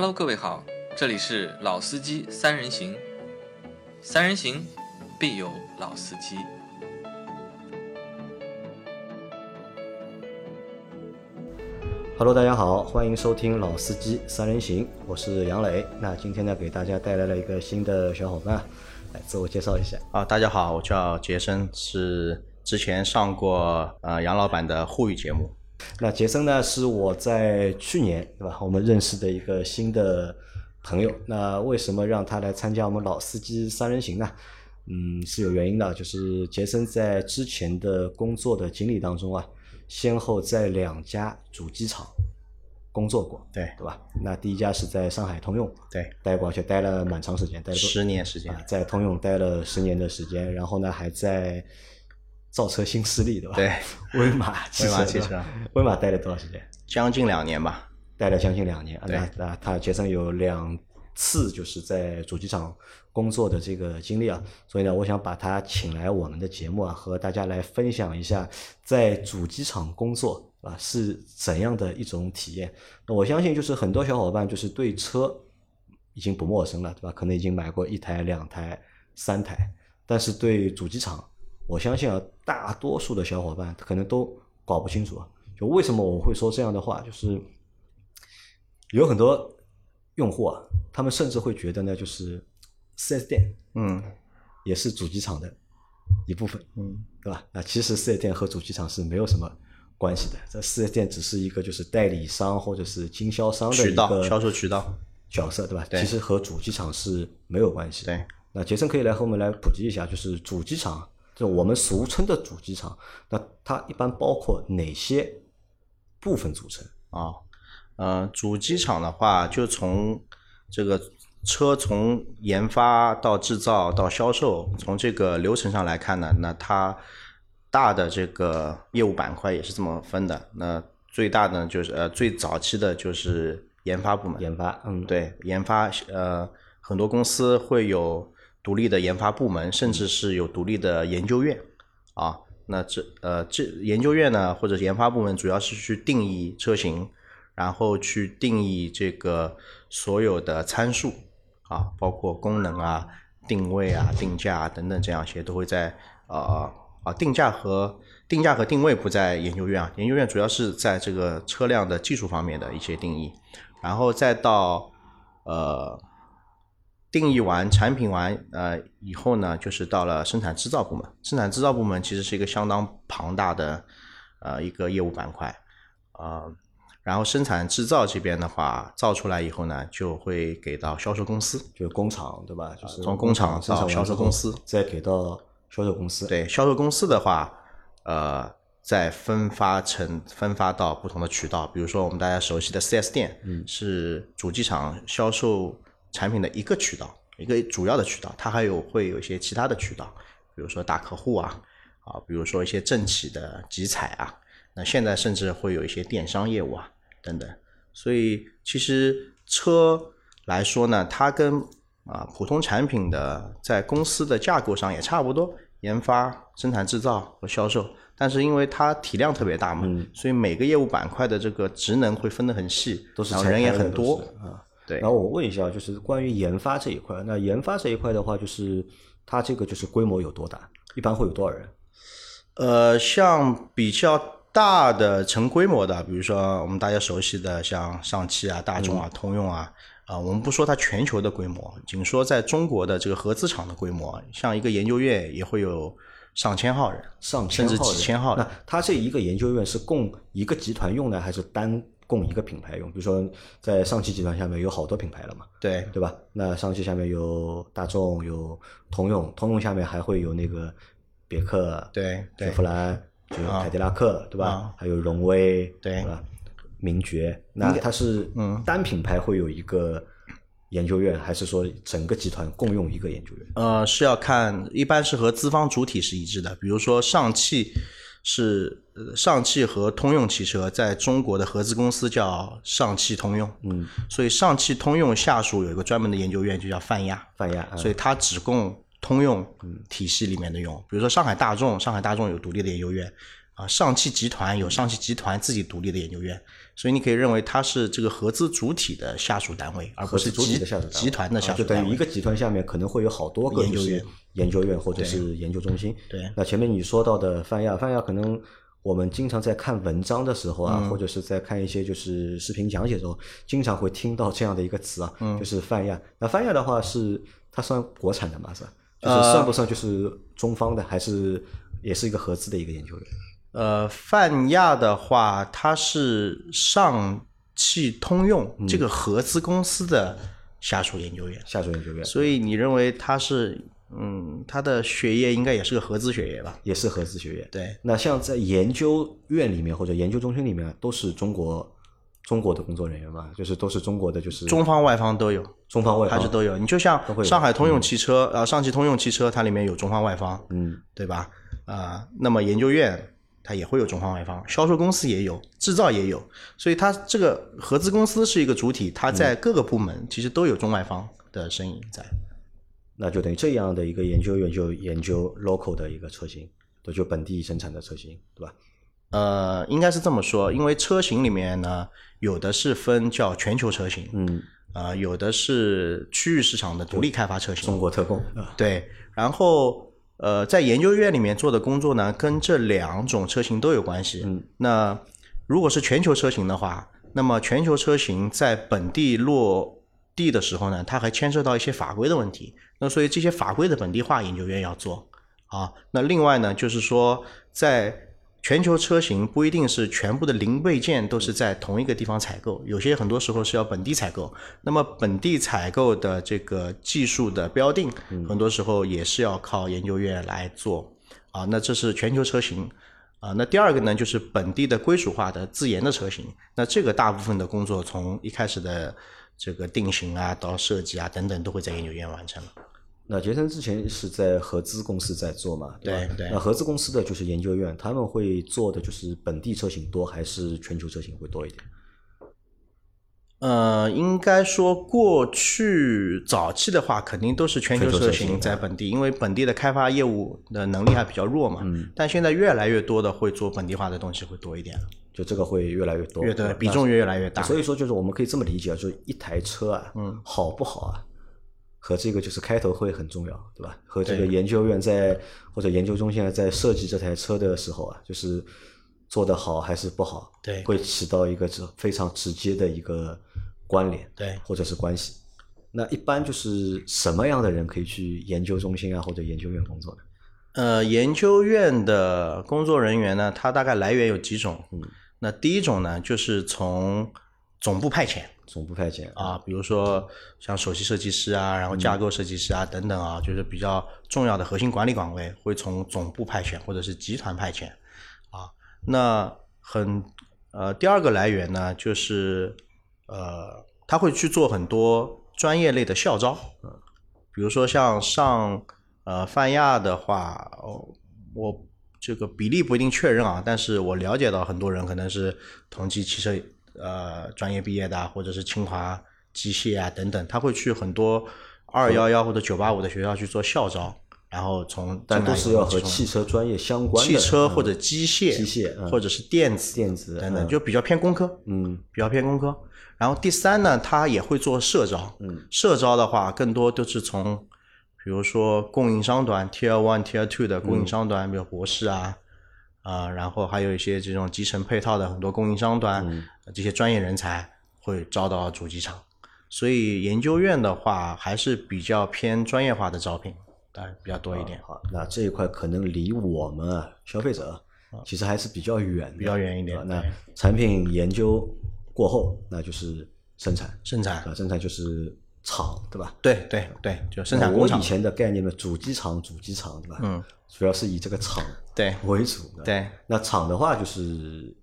Hello，各位好，这里是老司机三人行，三人行必有老司机。Hello，大家好，欢迎收听老司机三人行，我是杨磊。那今天呢，给大家带来了一个新的小伙伴，来自我介绍一下。啊，大家好，我叫杰森，是之前上过呃杨老板的沪语节目。那杰森呢，是我在去年对吧，我们认识的一个新的朋友。那为什么让他来参加我们老司机三人行呢？嗯，是有原因的，就是杰森在之前的工作的经历当中啊，先后在两家主机厂工作过，对对吧？那第一家是在上海通用对，待过，而且待了蛮长时间，待了十年时间啊，在通用待了十年的时间，然后呢，还在造车新势力，对吧？对，威马汽车，威马汽车，威马待了多长时间？将近两年吧。待了将近两年。啊对那那他杰森有两次就是在主机厂工作的这个经历啊，所以呢，我想把他请来我们的节目啊，和大家来分享一下在主机厂工作啊是怎样的一种体验。那我相信就是很多小伙伴就是对车已经不陌生了，对吧？可能已经买过一台、两台、三台，但是对主机厂，我相信啊，大多数的小伙伴可能都搞不清楚啊。就为什么我会说这样的话，就是有很多用户啊，他们甚至会觉得呢，就是四 S 店嗯也是主机厂的一部分，嗯，对吧？那，其实四 S 店和主机厂是没有什么关系的，这四 S 店只是一个就是代理商或者是经销商的渠道一个销售渠道。角色，对吧？对其实和主机厂是没有关系的。对，那杰森可以来和我们来普及一下，就是主机厂，就我们俗称的主机厂，那它一般包括哪些部分组成？啊，呃，主机厂的话，就从这个车从研发到制造到销售，从这个流程上来看呢，那它大的这个业务板块也是这么分的。那最大的就是呃最早期的就是研发部门，研发，嗯，对，研发呃，很多公司会有独立的研发部门，甚至是有独立的研究院啊。那这呃这研究院呢，或者研发部门，主要是去定义车型，然后去定义这个所有的参数啊，包括功能啊、定位啊、定价啊等等这样一些，都会在呃啊定价和定价和定位不在研究院啊，研究院主要是在这个车辆的技术方面的一些定义。然后再到呃定义完产品完呃以后呢，就是到了生产制造部门。生产制造部门其实是一个相当庞大的呃一个业务板块啊、呃然后生产制造这边的话，造出来以后呢，就会给到销售公司。就是工厂，对吧？就是从工厂到销售公司，再给到销售公司。，对销售公司的话，呃，再分发成分发到不同的渠道，比如说我们大家熟悉的 4S 店，嗯，是主机厂销售产品的一个渠道，一个主要的渠道，它还有会有一些其他的渠道，比如说大客户啊，啊，比如说一些政企的集采啊，那现在甚至会有一些电商业务啊等等，所以其实车来说呢，它跟啊普通产品的在公司的架构上也差不多，研发、生产制造和销售。但是因为它体量特别大嘛，所以每个业务板块的这个职能会分得很细，都是然后人也很多。啊。对然后我问一下，就是关于研发这一块，那研发这一块的话，就是它这个就是规模有多大？一般会有多少人？呃，像比较大的成规模的，比如说我们大家熟悉的像上汽啊、大众啊、通用啊，啊、我们不说它全球的规模，仅说在中国的这个合资厂的规模，像一个研究院也会有上千号人，上千甚至几千号人那它这一个研究院是供一个集团用呢，还是单供一个品牌用？比如说在上汽集团下面有好多品牌了嘛，对对吧？那上汽下面有大众，有通用，通用下面还会有那个别克、对对雪佛兰，就凯迪拉克，对吧啊？还有荣威，对吧？名爵，那它是嗯单品牌会有一个研究院，还是说整个集团共用一个研究院？呃，是要看，一般是和资方主体是一致的。比如说上汽是呃上汽和通用汽车在中国的合资公司叫上汽通用，嗯，所以上汽通用下属有一个专门的研究院，就叫泛亚，泛亚，所以它只供通用体系里面的用。比如说上海大众，上海大众有独立的研究院，啊，上汽集团有上汽集团自己独立的研究院，所以你可以认为它是这个合资主体的下属单位，而不是主体集的下属单位集团的下属单位。啊就等于一个集团下面可能会有好多个就是研究院研究院或者是研究中心。对那前面你说到的泛亚，泛亚可能我们经常在看文章的时候啊，嗯或者是在看一些就是视频讲解的时候，经常会听到这样的一个词啊，嗯就是泛亚。那泛亚的话是它算国产的吗？是吧？就是呃算不算就是中方的，还是也是一个合资的一个研究院？呃，泛亚的话，它是上汽通用嗯这个合资公司的下属研究院，下属研究院所以你认为它是，嗯，它的血液应该也是个合资血液吧？也是合资学院。对，那像在研究院里面或者研究中心里面，都是中国中国的工作人员嘛，就是都是中国的，就是中方外方都有，中方外方还是都有。你就像上海通用汽车，呃，上汽通用汽车它里面有中方外方，嗯，对吧？啊、那么研究院它也会有中方外方，销售公司也有，制造也有，所以它这个合资公司是一个主体，它在各个部门其实都有中外方的身影在。那就等于这样的一个研究员就研究 local 的一个车型，对，就本地生产的车型，对吧？呃，应该是这么说，因为车型里面呢，有的是分叫全球车型，嗯，呃，有的是区域市场的独立开发车型，中国特供啊，对，然后呃，在研究院里面做的工作呢，跟这两种车型都有关系。嗯，那如果是全球车型的话，那么全球车型在本地落地的时候呢，它还牵涉到一些法规的问题。那所以这些法规的本地化研究院要做啊。那另外呢，就是说在全球车型不一定是全部的零配件都是在同一个地方采购，有些很多时候是要本地采购。那么本地采购的这个技术的标定，很多时候也是要靠研究院来做啊。那这是全球车型啊。那第二个呢，就是本地的归属化的自研的车型。那这个大部分的工作从一开始的这个定型啊，到设计啊等等，都会在研究院完成。那杰森之前是在合资公司在做嘛，吧？对对那合资公司的就是研究院，他们会做的就是本地车型多，还是全球车型会多一点？呃，应该说过去早期的话，肯定都是全球车型在本地，因为本地的开发业务的能力还比较弱嘛。嗯。但现在越来越多的会做本地化的东西会多一点了，就这个会越来越多，越对比重越来越大。所以说，就是我们可以这么理解啊，就是一台车啊，嗯，好不好啊，和这个就是开头会很重要，对吧？和这个研究院在或者研究中心啊，在设计这台车的时候啊，就是做得好还是不好，对会起到一个这非常直接的一个关联，对或者是关系。那一般就是什么样的人可以去研究中心啊或者研究院工作呢？呃，研究院的工作人员呢，他大概来源有几种。嗯，那第一种呢，就是从总部派遣。总部派遣，啊，比如说像首席设计师啊，然后架构设计师啊等等啊，就是比较重要的核心管理岗位，会从总部派遣或者是集团派遣。啊。那很呃，第二个来源呢，就是呃，他会去做很多专业类的校招，嗯比如说像上呃泛亚的话，哦，我这个比例不一定确认啊，但是我了解到很多人可能是同济汽车呃专业毕业的啊，或者是清华机械啊等等，他会去很多二幺幺或者九八五的学校去做校招，然后从但都是要和汽车专业相关的，汽车嗯或者机械、机械嗯或者是电子、电子等等，嗯就比较偏工科。嗯比较偏工科。然后第三呢，他也会做社招。嗯，社招的话，更多都是从，比如说供应商端 Tier One、Tier Two 的供应商端，比如博士啊，啊、然后还有一些这种集成配套的很多供应商端，这些专业人才会招到主机厂。所以研究院的话，还是比较偏专业化的招聘，当然比较多一点，好，那这一块可能离我们啊消费者其实还是比较远的，比较远一点啊那产品研究过后，那就是生产，生产啊，生产就是厂，对吧？对对对，就生产工厂以，前的概念呢，主机厂、主机厂，对吧？嗯，主要是以这个厂对为主的。对。那厂的话就是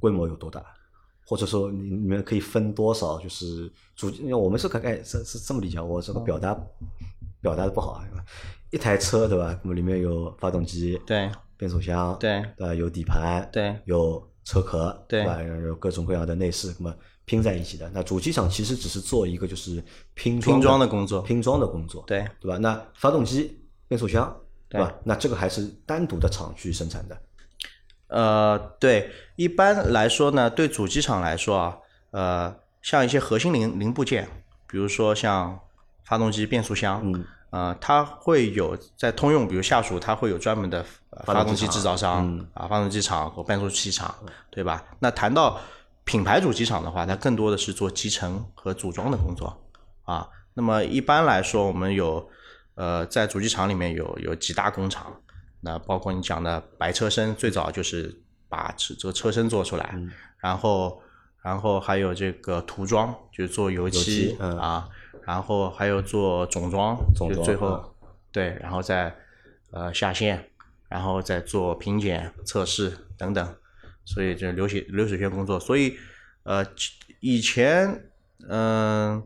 规模有多大，或者说你你们可以分多少？就是主，因为我们是可概是是这么理解，我这个表达、表达的不好啊。一台车对吧？那么里面有发动机，对变速箱，对对吧？有底盘，对有车壳，对吧？有各种各样的内饰，那么拼在一起的。那主机厂其实只是做一个就是拼装拼装的工作拼装的工作，对对吧？那发动机、变速箱，对对吧？那这个还是单独的厂去生产的。呃，对，一般来说呢，对主机厂来说啊，呃，像一些核心零零部件，比如说像发动机、变速箱，嗯，呃，它会有在通用，比如下属，它会有专门的呃发动机厂发动机制造商、嗯啊，发动机厂和变速器厂，对吧？那谈到品牌主机厂的话，它更多的是做集成和组装的工作啊。那么一般来说，我们有呃在主机厂里面有有几大工厂，那包括你讲的白车身，最早就是把车这个车身做出来，嗯。然后然后还有这个涂装，就是做油漆啊，然后还有做总装，总装就最后、嗯对，然后再呃下线，然后再做品检、测试等等，所以就流水流水线工作，所以呃以前嗯、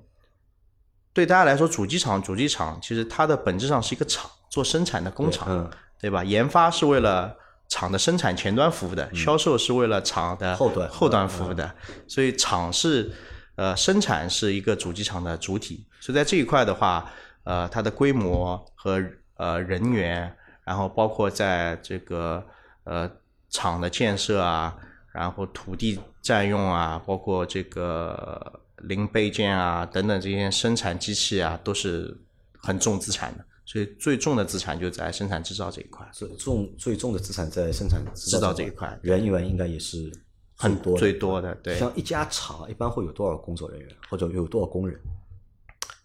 对大家来说，主机厂主机厂其实它的本质上是一个厂，做生产的工厂，嗯，对吧？研发是为了厂的生产前端服务的，销售是为了厂的嗯后端后端服务的，所以厂是呃生产是一个主机厂的主体，所以在这一块的话，呃，它的规模和呃人员，然后包括在这个呃厂的建设啊，然后土地占用啊，包括这个零配件啊等等这些生产机器啊，都是很重资产的。所以最重的资产就在生产制造这一块，最重最重的资产在生产制造这一块人员应该也是很多最多的。对，像一家厂一般会有多少工作人员，或者有多少工人？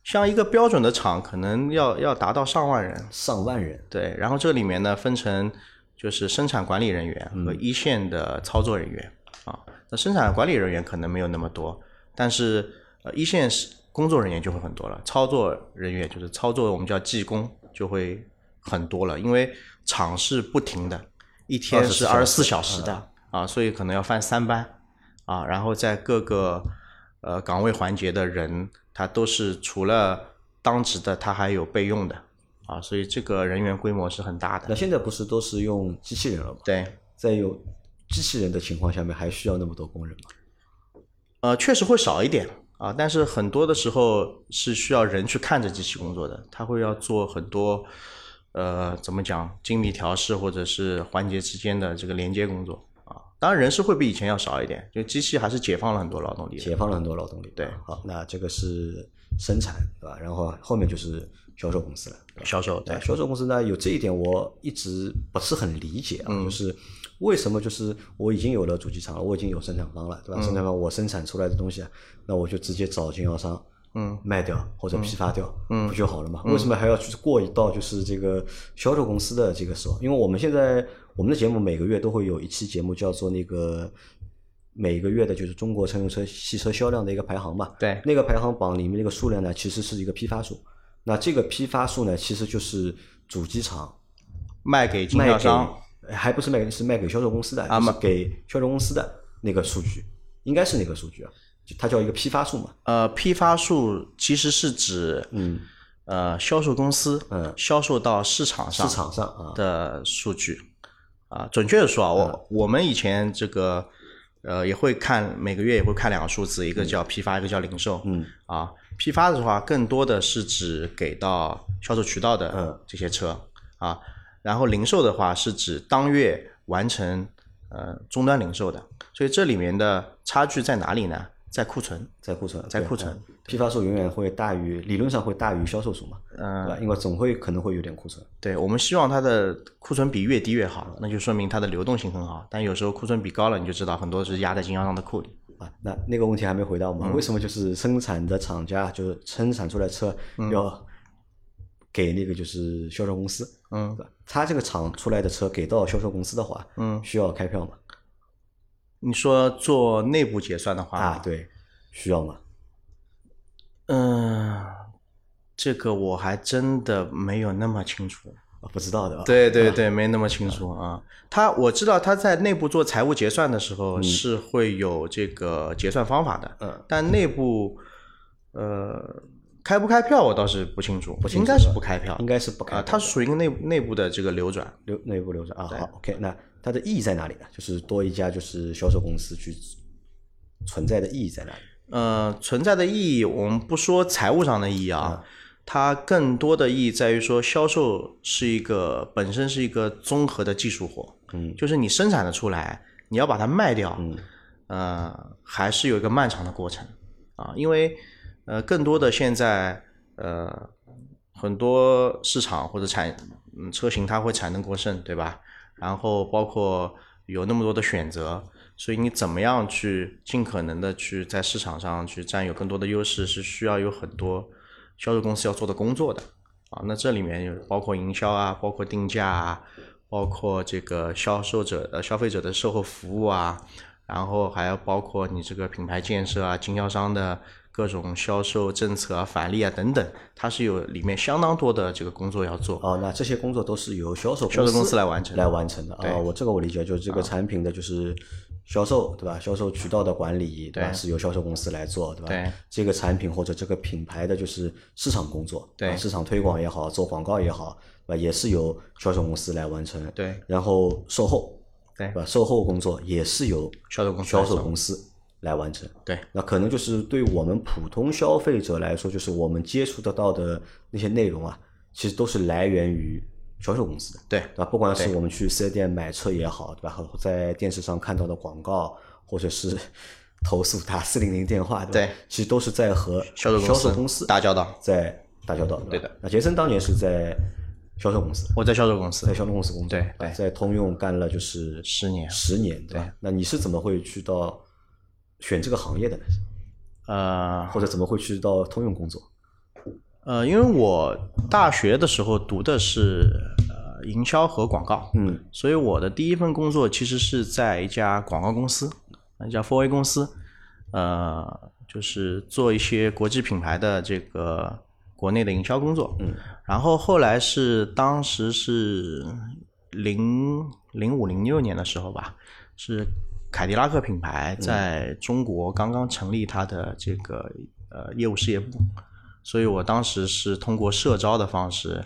像一个标准的厂，可能要要达到上万人。上万人。对，然后这里面呢分成就是生产管理人员和嗯一线的操作人员、啊。那生产管理人员可能没有那么多，但是呃一线是工作人员就会很多了，操作人员就是操作我们叫技工就会很多了，因为厂是不停的，一天是二十四小时的啊，所以可能要翻三班啊，然后在各个呃岗位环节的人，他都是除了当值的，他还有备用的啊，所以这个人员规模是很大的。那现在不是都是用机器人了吗？对，在有机器人的情况下面，还需要那么多工人吗？呃，确实会少一点啊，但是很多的时候是需要人去看着机器工作的，他会要做很多呃怎么讲精密调试或者是环节之间的这个连接工作啊。当然人是会比以前要少一点，就机器还是解放了很多劳动力。解放了很多劳动力。对好，那这个是生产，对吧？然后后面就是销售公司了，销售对对，销售公司呢有这一点我一直不是很理解啊，就是为什么就是我已经有了主机厂了，我已经有生产方了，对吧？生产方我生产出来的东西啊，那我就直接找经销商。嗯，卖掉或者批发掉，嗯不就好了嘛？为什么还要去过一道就是这个销售公司的这个手？因为我们现在我们的节目每个月都会有一期节目叫做那个每个月的就是中国乘用车汽车销量的一个排行嘛。对那个排行榜里面那个数量呢，其实是一个批发数。那这个批发数呢，其实就是主机厂卖给经销商，，还不是卖给是卖给销售公司的，啊卖就是给销售公司的那个数据，应该是那个数据啊，就它叫一个批发数嘛。呃，批发数其实是指嗯，呃销售公司嗯销售到市场上市场上啊，的数据啊。准确的说啊，嗯我我们以前这个呃也会看每个月也会看两个数字，一个叫批发，一个叫零售。嗯啊，批发的话更多的是指给到销售渠道的嗯这些车啊，然后零售的话是指当月完成呃终端零售的，所以这里面的差距在哪里呢？在库存。在库存，在库存嗯批发数永远会大于，理论上会大于销售数嘛，嗯对吧？因为总会可能会有点库存。对我们希望它的库存比越低越好，那就说明它的流动性很好。但有时候库存比高了，你就知道很多是压在经销商的库里。啊，那那个问题还没回答我们，为什么就是生产的厂家就是生产出来车要给那个就是销售公司，嗯？他这个厂出来的车给到销售公司的话，嗯，需要开票吗？你说做内部结算的话，啊，对，需要吗？嗯，这个我还真的没有那么清楚。啊，不知道的啊。对对对，没那么清楚啊。他我知道他在内部做财务结算的时候是会有这个结算方法的，嗯，但内部呃开不开票我倒是不清楚，不清楚应该是不开票，应该是不开啊，票它是属于一个内内部的这个流转。流内部流转啊。好，OK，那它的意义在哪里呢？就是多一家就是销售公司去存在的意义在哪里？呃，存在的意义，我们不说财务上的意义啊，它更多的意义在于说，销售是一个本身是一个综合的技术活，嗯，就是你生产的出来，你要把它卖掉，嗯，呃，还是有一个漫长的过程啊，因为呃，更多的现在呃，很多市场或者产嗯车型它会产能过剩，对吧？然后包括有那么多的选择，所以你怎么样去尽可能的去在市场上去占有更多的优势，是需要有很多销售公司要做的工作的啊。那这里面有包括营销啊，包括定价啊，包括这个销售者呃消费者的售后服务啊，然后还要包括你这个品牌建设啊，经销商的各种销售政策啊、返利啊等等，它是有里面相当多的这个工作要做。哦，那这些工作都是由销售销售公司来完成来完成的对啊。我这个我理解，就是这个产品的就是销售，对吧？销售渠道的管理，对吧？是由销售公司来做，对吧？对这个产品或者这个品牌的就是市场工作，对啊市场推广也好，做广告也好，对吧？也是由销售公司来完成。对然后售后，对吧？售后工作也是由销售公司来完成。对那可能就是对我们普通消费者来说，就是我们接触得到的那些内容啊，其实都是来源于销售公司的，对对吧？不管是我们去四 S 店买车也好，对吧？和在电视上看到的广告，或者是投诉打 四零零电话，对？对其实都是在和销售销售公司打交道。在打交道，对的那杰森当年是在销售公司，我在销售公司在销售公司工作，对在通用干了就是十年十年，对吧对？那你是怎么会去到选这个行业的呢？呃或者怎么会去到通用工作？呃，因为我大学的时候读的是呃营销和广告，嗯，所以我的第一份工作其实是在一家广告公司，一家 4A 公司，呃，就是做一些国际品牌的这个国内的营销工作。嗯，然后后来是当时是零零五零六年的时候吧，是凯迪拉克品牌在中国刚刚成立它的这个呃业务事业部，所以我当时是通过社招的方式，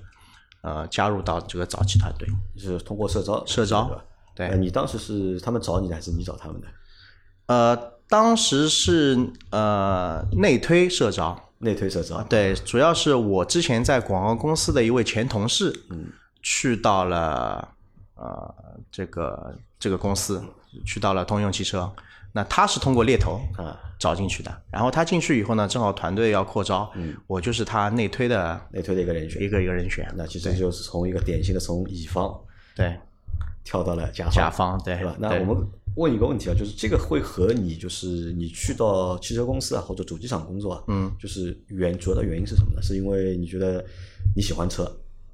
呃，加入到这个早期团队。就是通过社招，社招对。你当时是他们找你的还是你找他们的？呃，当时是呃内推社招，内推社招，对，主要是我之前在广告公司的一位前同事，嗯，去到了呃这个这个公司，去到了通用汽车。那他是通过猎头啊找进去的，然后他进去以后呢，正好团队要扩招，嗯，我就是他内推的内推的一个人选。一个一个人选。那其实就是从一个典型的从乙方对跳到了甲方，甲方，对是吧？那我们问一个问题啊，就是这个会和你就是你去到汽车公司啊或者主机厂工作啊，嗯，就是原主要的原因是什么呢？是因为你觉得你喜欢车，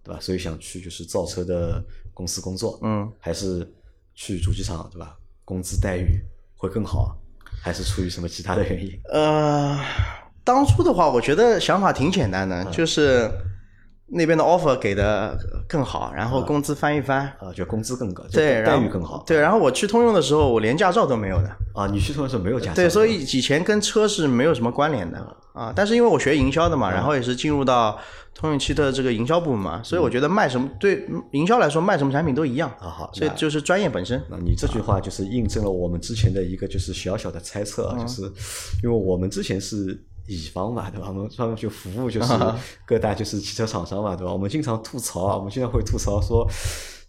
对吧？所以想去就是造车的公司工作，嗯，还是去主机厂，对吧？工资待遇会更好，还是出于什么其他的原因？呃，当初的话，我觉得想法挺简单的，就是那边的 offer 给的更好，然后工资翻一翻，啊，就工资更高，对，待遇更好。对，然后我去通用的时候，我连驾照都没有的，啊，你去通用时候没有驾照，对，所以以前跟车是没有什么关联的。啊。但是因为我学营销的嘛，然后也是进入到通用汽车这个营销部门嘛，所以我觉得卖什么对营销来说卖什么产品都一样啊好所以就是专业本身。那你这句话就是印证了我们之前的一个就是小小的猜测啊，就是因为我们之前是乙方嘛，对吧？我们专门就服务就是各大就是汽车厂商嘛，对吧？我们经常吐槽啊，我们经常会吐槽说，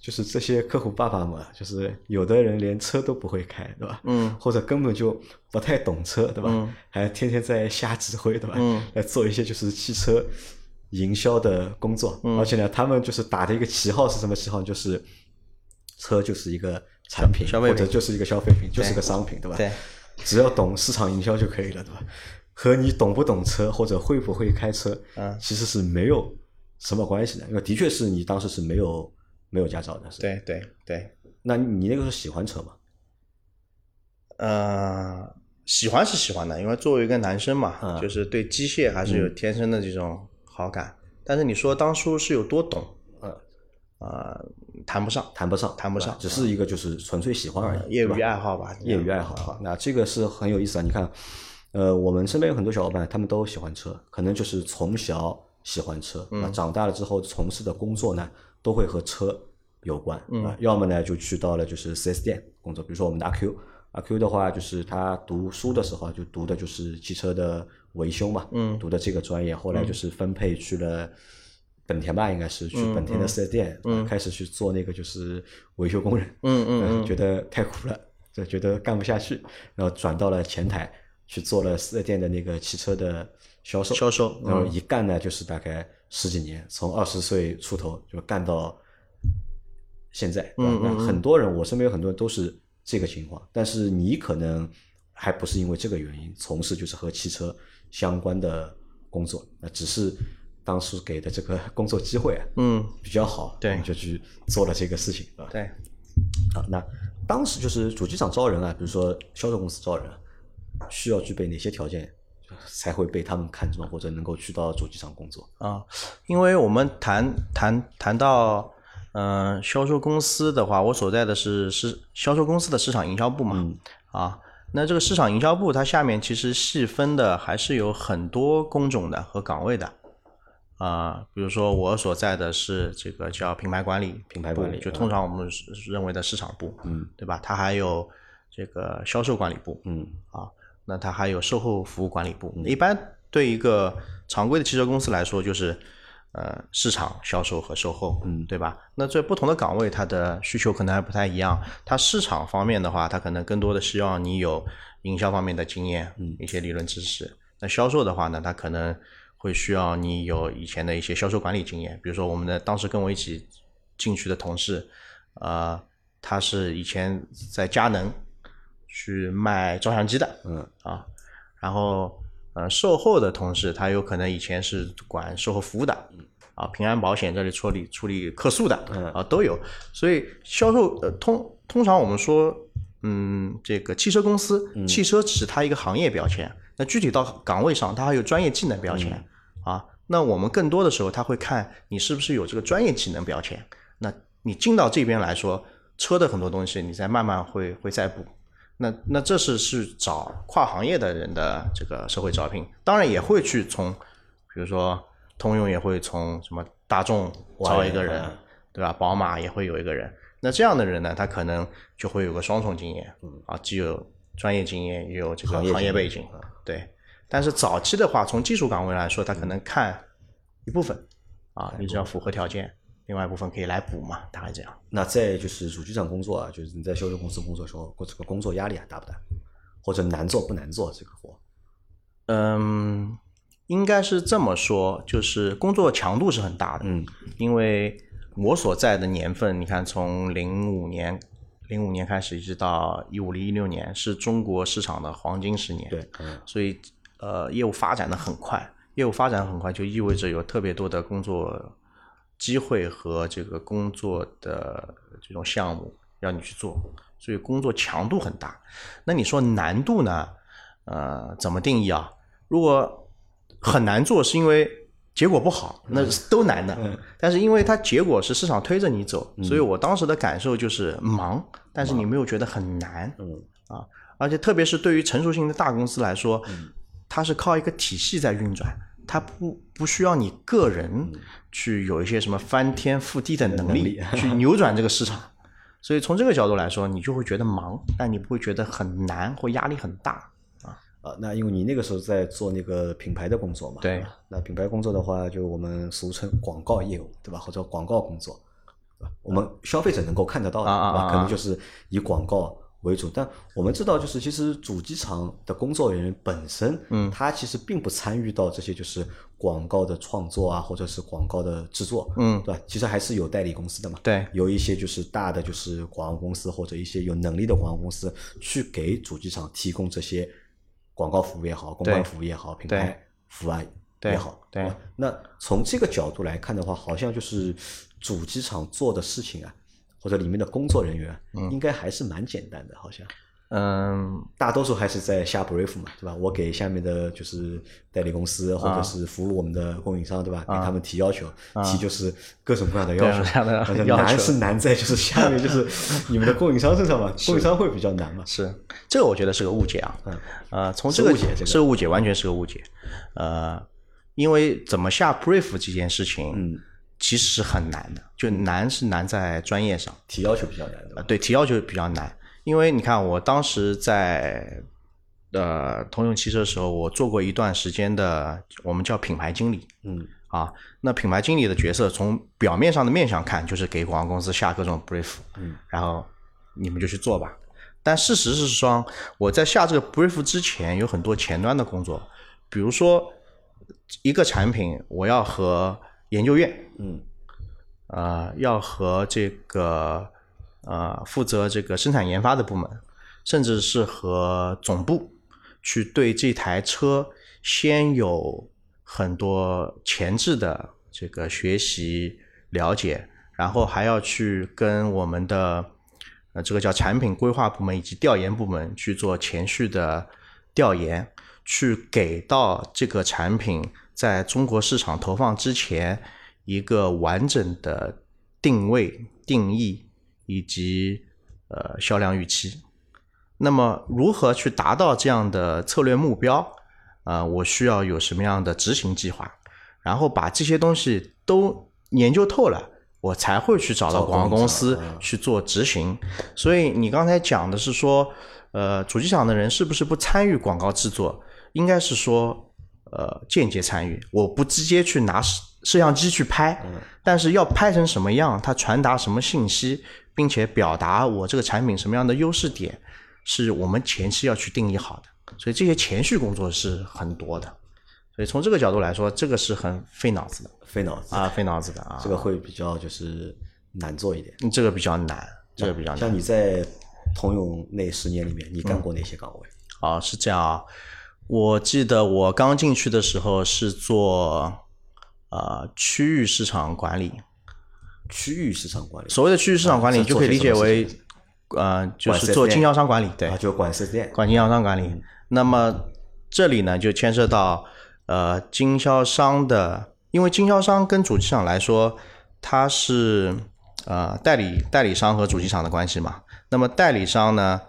就是这些客户爸爸们，就是有的人连车都不会开，对吧？嗯，或者根本就不太懂车，对吧？嗯还天天在瞎指挥，对吧？嗯来做一些就是汽车营销的工作，嗯而且呢，他们就是打的一个旗号是什么旗号？就是车就是一个产品或者就是一个消费品，就是个商品，对吧？对，只要懂市场营销就可以了，对吧？和你懂不懂车或者会不会开车，嗯其实是没有什么关系的，因为的确是你当时是没有没有驾照的，是。对对对，那你那个时候喜欢车吗？呃，喜欢是喜欢的，因为作为一个男生嘛，嗯就是对机械还是有天生的这种好感。但是你说当初是有多懂，嗯，呃，谈不上，谈不上，谈不上只是一个就是纯粹喜欢而已，业余爱好吧，业余爱好。那这个是很有意思啊！你看，呃，我们身边有很多小伙伴，他们都喜欢车，可能就是从小喜欢车，那长大了之后从事的工作呢，都会和车有关，啊，要么呢就去到了就是 4S 店工作，比如说我们的阿 Q。阿 Q 的话，就是他读书的时候啊就读的就是汽车的维修嘛，嗯读的这个专业，后来就是分配去了本田吧，应该是去本田的四 S 店，嗯开始去做那个就是维修工人，嗯嗯嗯觉得太苦了，就觉得干不下去，然后转到了前台去做了四 S 店的那个汽车的销售，销售然后嗯一干呢就是大概十几年，从二十岁出头就干到现在，嗯很多人我身边有很多人都是这个情况，但是你可能还不是因为这个原因从事就是和汽车相关的工作，那只是当时给的这个工作机会啊嗯，比较好，对。就去做了这个事情，对吧？对，啊，那当时就是主机厂招人啊，比如说销售公司招人啊，需要具备哪些条件才会被他们看中，或者能够去到主机厂工作？啊，因为我们谈谈谈到嗯、呃销售公司的话，我所在的是是销售公司的市场营销部嘛，啊，那这个市场营销部它下面其实细分的还是有很多工种的和岗位的。啊、比如说我所在的是这个叫品牌管理，品牌管理就通常我们认为的市场部，嗯，对吧？它还有这个销售管理部，嗯啊，那它还有售后服务管理部。一般对一个常规的汽车公司来说，就是呃市场、销售和售后，嗯对吧？那在不同的岗位，它的需求可能还不太一样。它市场方面的话，它可能更多的希望你有营销方面的经验，嗯一些理论知识。那销售的话呢，它可能会需要你有以前的一些销售管理经验，比如说我们的当时跟我一起进去的同事，呃，他是以前在佳能去卖照相机的，嗯。啊，然后呃，售后的同事他有可能以前是管售后服务的，嗯。啊，平安保险这里处理处理客诉的，嗯。啊都有，所以销售呃通通常我们说，嗯，这个汽车公司，汽车只是它一个行业标签，那具体到岗位上，它还有专业技能标签，啊，那我们更多的时候他会看你是不是有这个专业技能标签，那你进到这边来说，车的很多东西你再慢慢会会再补。那那这是是找跨行业的人的这个社会招聘，当然也会去从，比如说通用也会从什么大众招一个人嗯，对吧？宝马也会有一个人。那这样的人呢，他可能就会有个双重经验，啊，既有专业经验，也有这个行业背景，对。但是早期的话，从技术岗位来说，他可能看一部分，啊，你只要符合条件，另外一部分可以来补嘛，大概这样。那在就是主机厂工作啊，就是你在销售公司工作的时候，这个工作压力还大不大？或者难做不难做这个活？嗯，应该是这么说，就是工作强度是很大的。嗯，因为我所在的年份，你看从零五年、零五年开始，一直到一五零一六年，是中国市场的黄金十年。对，嗯所以呃，业务发展的很快，业务发展很快，就意味着有特别多的工作机会和这个工作的这种项目让你去做，所以工作强度很大。那你说难度呢？呃，怎么定义啊？如果很难做，是因为结果不好，那是都难的。但是因为它结果是市场推着你走，所以我当时的感受就是忙，但是你没有觉得很难。嗯啊，而且特别是对于成熟性的大公司来说，它是靠一个体系在运转，它不不需要你个人去有一些什么翻天覆地的能力 去扭转这个市场。所以从这个角度来说，你就会觉得忙，但你不会觉得很难或压力很大。啊，那因为你那个时候在做那个品牌的工作嘛，对吧那品牌工作的话，就我们俗称广告业务，对吧？或者广告工作？我们消费者能够看得到的，可能就是以广告为主，但我们知道，就是其实主机厂的工作人员本身，嗯。他其实并不参与到这些就是广告的创作啊，或者是广告的制作，嗯。对吧？其实还是有代理公司的嘛，对，有一些就是大的就是广告公司或者一些有能力的广告公司去给主机厂提供这些广告服务也好，公关服务也好，品牌服务啊对也好，对吧？那从这个角度来看的话，好像就是主机厂做的事情啊，或者里面的工作人员啊，应该还是蛮简单的，好像。嗯，大多数还是在下 brief 嘛，对吧？我给下面的就是代理公司或者是服务我们的供应商，对吧？给他们提要求，提就是各种各样的要求。难是难在就是下面就是 你们的供应商身上嘛，供应商会比较难嘛。是这个，我觉得是个误解啊。嗯，呃，从这个是误解这个是误解，完全是个误解。呃，因为怎么下 brief 这件事情，嗯，其实是很难的，就难是难在专业上。提要求比较难，对呃，吧？对，提要求比较难，因为你看，我当时在呃通用汽车的时候，我做过一段时间的我们叫品牌经理嗯啊。那品牌经理的角色，从表面上的面相看，就是给广告公司下各种 brief，嗯，然后你们就去做吧。但事实是说，我在下这个 brief 之前，有很多前端的工作，比如说一个产品，我要和研究院，嗯。呃，要和这个呃负责这个生产研发的部门，甚至是和总部去对这台车先有很多前置的这个学习了解，然后还要去跟我们的呃这个叫产品规划部门以及调研部门去做前续的调研，去给到这个产品在中国市场投放之前一个完整的定位、定义以及呃销量预期。那么，如何去达到这样的策略目标？呃，我需要有什么样的执行计划？然后把这些东西都研究透了，我才会去找到广告公司去做执行。所以你刚才讲的是说，呃，主机厂的人是不是不参与广告制作？应该是说，呃，间接参与。我不直接去拿摄摄像机去拍，但是要拍成什么样，它传达什么信息，并且表达我这个产品什么样的优势点，是我们前期要去定义好的。所以这些前序工作是很多的。所以从这个角度来说，这个是很费脑子的费脑子啊，费脑子的啊。这个会比较就是难做一点。嗯这个比较难，这个比较难。像你在通用那十年里面，你干过哪些岗位？啊，是这样啊。我记得我刚进去的时候是做呃区域市场管理，区域市场管理，所谓的区域市场管理啊就可以理解为呃就是做经销商管理，对啊，，就管四 S 店。管经销商管理。那么这里呢，就牵涉到呃经销商的，因为经销商跟主机厂来说，它是呃代理代理商和主机厂的关系嘛。那么代理商呢，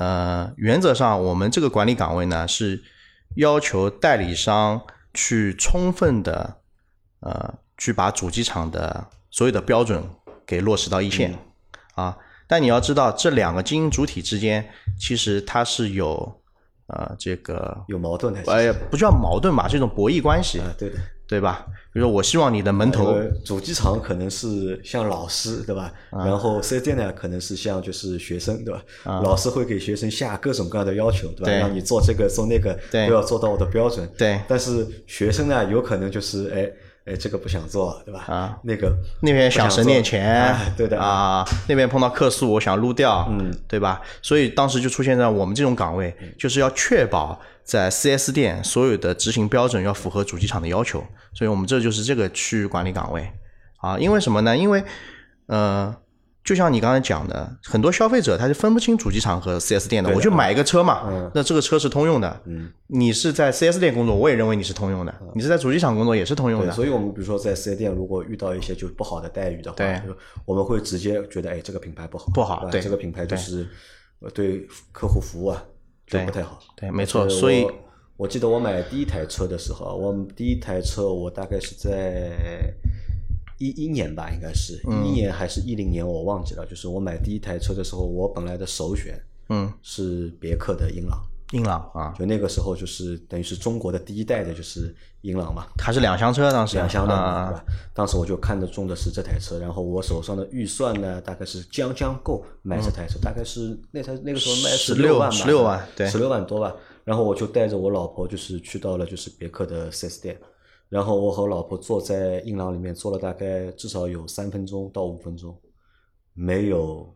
呃，原则上我们这个管理岗位呢是要求代理商去充分的呃去把主机厂的所有的标准给落实到一线、啊。但你要知道，这两个经营主体之间其实它是有呃这个有矛盾的，呃不叫矛盾吧，这种博弈关系，啊，对的。对吧？比如说我希望你的门头呃主机厂可能是像老师，对吧？啊然后四 S 店呢，可能是像就是学生，对吧？啊老师会给学生下各种各样的要求，对吧？对让你做这个做那个，对都要做到我的标准。对但是学生呢，有可能就是哎哎，这个不想做，对吧？啊，那个那边想省点钱，啊对的啊，那边碰到客诉，我想撸掉，嗯，对吧？所以当时就出现在我们这种岗位，就是要确保在 4S 店所有的执行标准要符合主机厂的要求，所以我们这就是这个区域管理岗位啊。因为什么呢？因为呃，就像你刚才讲的，很多消费者他就分不清主机厂和 4S 店的，我就买一个车嘛，嗯那这个车是通用的，嗯，你是在 4S 店工作，我也认为你是通用的；你是在主机厂工作，也是通用对，的。所以我们比如说在四 S 店，如果遇到一些就不好的待遇的话，对我们会直接觉得，哎，这个品牌不好，不好对对这个品牌就是呃对客户服务啊就对不太好。对没错所以我我记得我买第一台车的时候啊，我第一台车我大概是在一一年吧，应该是一一一年还是一零年，我忘记了。就是我买第一台车的时候，我本来的首选嗯，是别克的英朗，英朗。啊，就那个时候就是等于是中国的第一代的就是英朗嘛。它是两厢车，当时。两厢的，啊对吧？当时我就看得中的是这台车，然后我手上的预算呢，大概是将将够买这台车，大概是那台那个时候卖16六万吧，十六万对。十六万多吧。然后我就带着我老婆，就是去到了就是别克的 4S 店，然后我和我老婆坐在英朗里面坐了大概至少有三分钟到五分钟，没有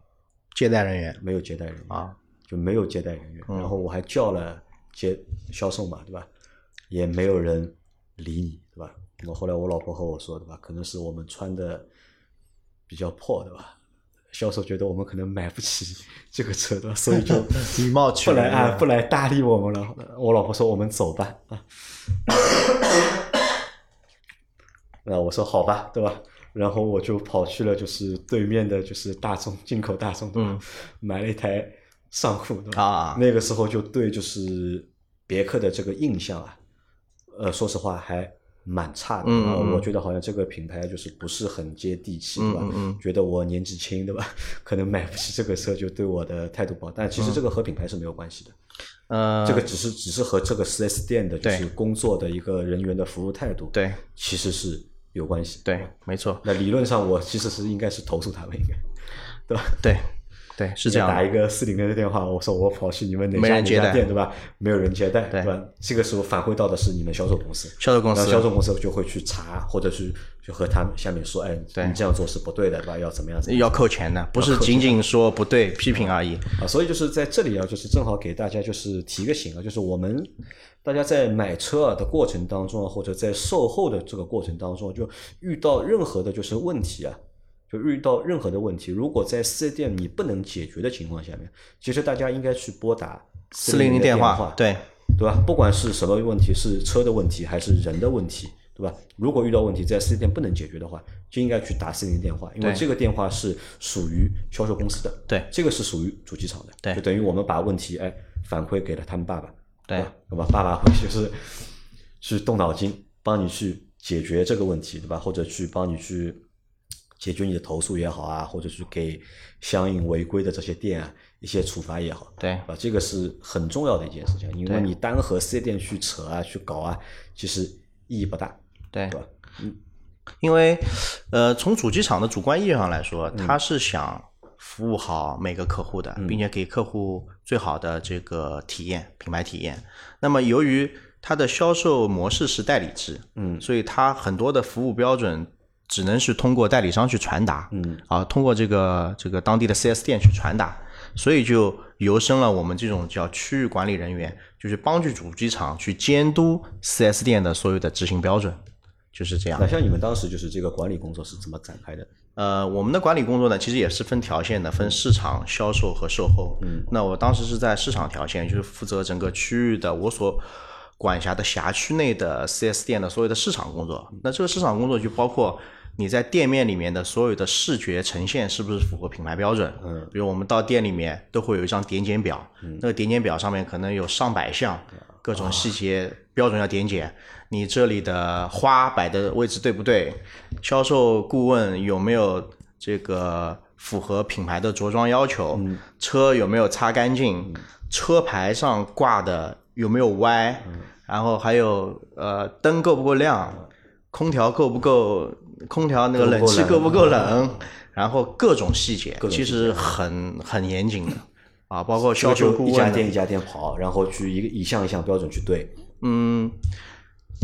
接待人员。没有接待人员。啊，就没有接待人员。然后我还叫了接销售嘛，对吧？也没有人理你，对吧？那么后来我老婆和我说，对吧？可能是我们穿的比较破，对吧？销售觉得我们可能买不起这个车，对吧？所以就 礼貌不来啊，不来搭理我们了。我老婆说我们走吧啊。那我说好吧，对吧？然后我就跑去了，就是对面的，就是大众进口大众，对吧？买了一台上库，对吧？啊那个时候就对就是别克的这个印象啊，呃，说实话还蛮差的，嗯我觉得好像这个品牌就是不是很接地气，对吧？嗯嗯觉得我年纪轻，对吧？可能买不起这个车，就对我的态度不好。但其实这个和品牌是没有关系的，呃，这个只是只是和这个四 S 店的就是工作的一个人员的服务态度，对其实是有关系。对，没错，那理论上我其实是应该是投诉他们，应该 对吧？对对是这样。打一个四零零的电话，我说我跑去你们哪家哪家店，对吧？没有人接待，对对吧？这个时候反馈到的是你们销售公司，销售公司销售公司就会去查，或者去就和他们下面说，哎，你这样做是不对的，对吧？要怎么样怎么样要扣钱的，不是仅仅说不对批评而已。啊？所以就是在这里啊，就是正好给大家就是提个醒啊，就是我们大家在买车啊的过程当中啊，或者在售后的这个过程当中，就遇到任何的就是问题啊。就遇到任何的问题，如果在四 S 店你不能解决的情况下面，其实大家应该去拨打四零零电话，对对吧？不管是什么问题，是车的问题还是人的问题，对吧？如果遇到问题在四 S 店不能解决的话，就应该去打四零零电话，因为这个电话是属于销售公司的，对这个是属于主机厂的，对就等于我们把问题哎反馈给了他们爸爸，对吧？那么？爸爸会就是去动脑筋帮你去解决这个问题，对吧？或者去帮你去解决你的投诉也好啊，或者是给相应违规的这些店啊一些处罚也好，对。啊，这个是很重要的一件事情，因为你单和四 S 店去扯啊、去搞啊，其实意义不大，对。对吧？因为呃，从主机厂的主观意义上来说，嗯。他是想服务好每个客户的，并且给客户最好的这个体验、品牌体验。那么由于它的销售模式是代理制，嗯。所以它很多的服务标准只能是通过代理商去传达，嗯啊，通过这个这个当地的 4S 店去传达，所以就由生了我们这种叫区域管理人员，就是帮助主机厂去监督 4S 店的所有的执行标准，就是这样那。像你们当时就是这个管理工作是怎么展开的？呃，我们的管理工作呢，其实也是分条线的，分市场、销售和售后。嗯，那我当时是在市场条线，就是负责整个区域的我所管辖的辖区内的 4S 店的所有的市场工作。那这个市场工作就包括你在店面里面的所有的视觉呈现是不是符合品牌标准？嗯，比如我们到店里面都会有一张点检表，那个点检表上面可能有上百项各种细节标准要点检。你这里的花摆的位置对不对？销售顾问有没有这个符合品牌的着装要求？车有没有擦干净？车牌上挂的有没有歪？然后还有呃灯够不够亮？空调够不够？空调那个冷气够不够冷？然后各种细节其实很很严谨的 啊，包括销售就顾问一家店一家店跑，然后去一个一项一项标准去对。嗯，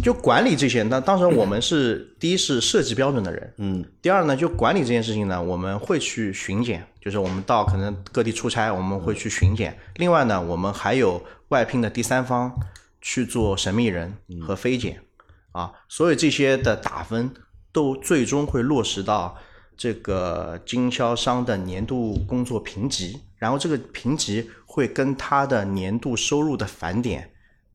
就管理这些，那当时我们是 第一是设计标准的人，嗯第二呢，就管理这件事情呢，我们会去巡检，就是我们到可能各地出差，我们会去巡检。另外呢，我们还有外聘的第三方去做神秘人和飞检，啊，所有这些的打分都最终会落实到这个经销商的年度工作评级，然后这个评级会跟他的年度收入的返点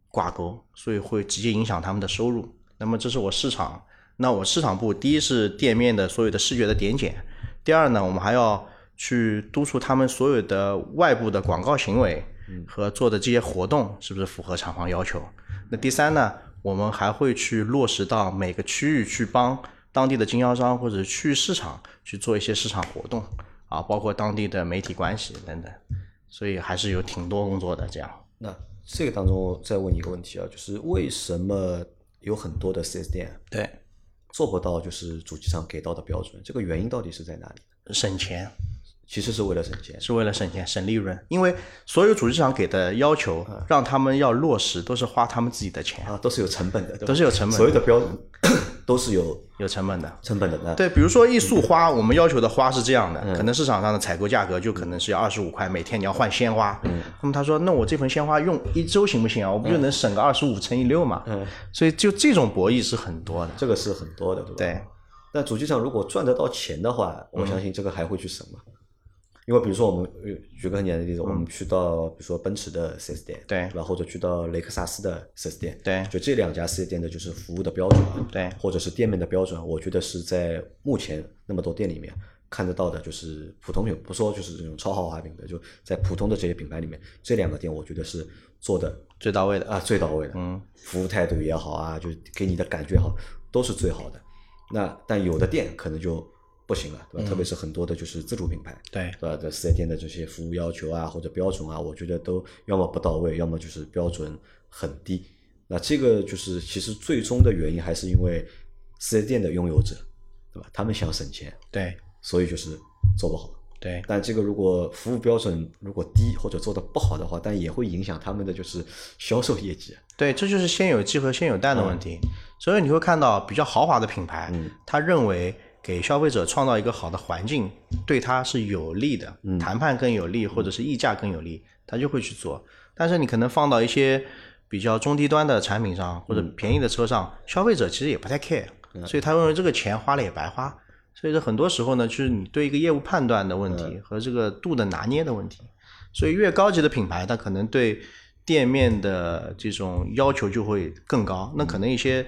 挂钩，所以会直接影响他们的收入。那么这是我市场，那我市场部第一是店面的所有的视觉的点检，第二呢，我们还要去督促他们所有的外部的广告行为和做的这些活动是不是符合厂房要求。那第三呢，我们还会去落实到每个区域去帮当地的经销商或者区域市场去做一些市场活动啊，包括当地的媒体关系等等，所以还是有挺多工作的这样。那这个当中再问你一个问题啊，就是为什么有很多的 4S 店对，做不到就是主机厂给到的标准？这个原因到底是在哪里？省钱其实是为了省钱。是为了省钱、省利润，因为所有主机厂给的要求，让他们要落实，都是花他们自己的钱，啊，都是有成本的，都是有成本所有的标准都是有有成本的。成本的。那对，比如说一束花，我们要求的花是这样的，可能市场上的采购价格就可能是要二十五块，每天你要换鲜花。那么他说，那我这盆鲜花用一周行不行啊？我不就能省个二十五乘以六嘛？嗯，所以就这种博弈是很多的。这个是很多的，对吧？。对，那主机厂如果赚得到钱的话，我相信这个还会去省嘛。因为比如说我们呃举个很简单的例子，我们去到比如说奔驰的 4S 店，对。吧？或者去到雷克萨斯的 4S 店，对。就这两家 4S 店的就是服务的标准啊，对。或者是店面的标准，我觉得是在目前那么多店里面看得到的，就是普通品，不说就是这种超豪华品牌，就在普通的这些品牌里面，这两个店我觉得是做的最到位的。啊，最到位的，嗯，服务态度也好啊，就给你的感觉好，都是最好的。那但有的店可能就不行了，对吧？特别是很多的就是自主品牌，对对吧？在四 S 店的这些服务要求啊或者标准啊，我觉得都要么不到位，要么就是标准很低。那这个就是其实最终的原因还是因为四 S 店的拥有者，对吧？他们想省钱，对所以就是做不好。对但这个如果服务标准如果低或者做的不好的话，但也会影响他们的就是销售业绩。对，这就是先有鸡和先有蛋的问嗯题。所以你会看到比较豪华的品牌，他认为给消费者创造一个好的环境，对他是有利的，嗯谈判更有利，或者是议价更有利，他就会去做。但是你可能放到一些比较中低端的产品上，或者嗯便宜的车上，消费者其实也不太 care，所以他认为这个钱花了也白花。所以说很多时候呢，就是你对一个业务判断的问嗯题和这个度的拿捏的问题。所以越高级的品牌，它可能对店面的这种要求就会更高。那可能一些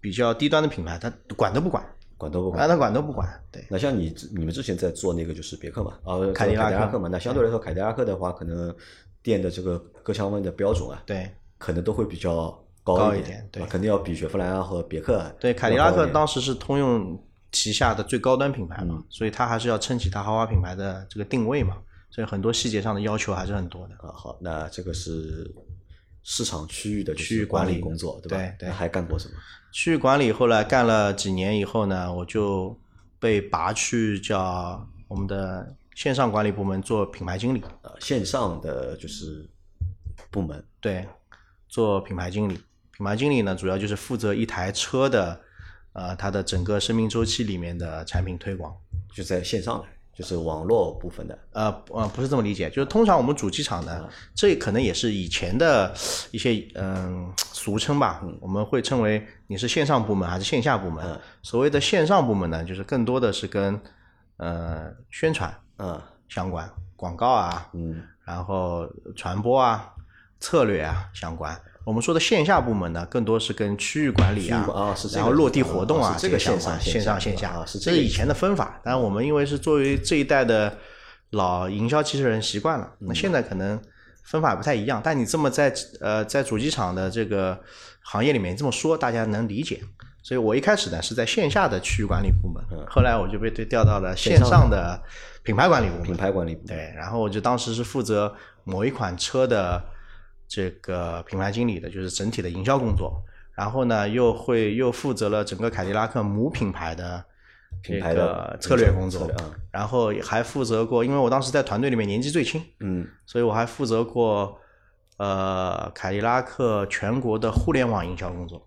比较低端的品牌，它管都不管，管都不管。啊，。它管都不管。对，那像你你们之前在做那个就是别克嘛，啊，凯迪拉克。嘛，那相对来说凯迪拉克的话，可能店的这个各项问的标准啊，对，可能都会比较一高一点对。啊肯定要比雪佛兰啊和别克啊对，凯迪拉克当时是通用旗下的最高端品牌嘛，嗯。所以它还是要撑起它豪华品牌的这个定位嘛，所以很多细节上的要求还是很多的。啊，好，那这个是市场区域的就是区域管理工作，对吧？对对还干过什么？区域管理后来干了几年以后呢，我就被拔去叫我们的线上管理部门做品牌经理。呃，线上的就是部门，对，做品牌经理。品牌经理呢，主要就是负责一台车的，呃，它的整个生命周期里面的产品推广。就在线上的，就是网络部分的。呃呃，不是这么理解，就是通常我们主机厂呢，这可能也是以前的一些嗯、俗称吧，我们会称为你是线上部门还是线下部门。嗯所谓的线上部门呢，就是更多的是跟呃宣传嗯相关，广告啊，嗯然后传播啊、策略啊相关。我们说的线下部门呢，更多是跟区域管理啊，区域管啊是这个然后落地活动啊，啊这个相关线上线线上下线下啊是这是以前的分法。但我们因为是作为这一代的老营销机器人习惯了，嗯那现在可能分法不太一样。但你这么在呃在主机厂的这个行业里面这么说，大家能理解。所以我一开始呢是在线下的区域管理部门，后来我就被对调到了线上上的品牌管理部门。品牌管理部门。对，然后我就当时是负责某一款车的这个品牌经理的，就是整体的营销工作。然后呢，又会又负责了整个凯迪拉克母品牌的这品牌的个策略工作然后还负责过，因为我当时在团队里面年纪最轻，嗯所以我还负责过呃凯迪拉克全国的互联网营销工作。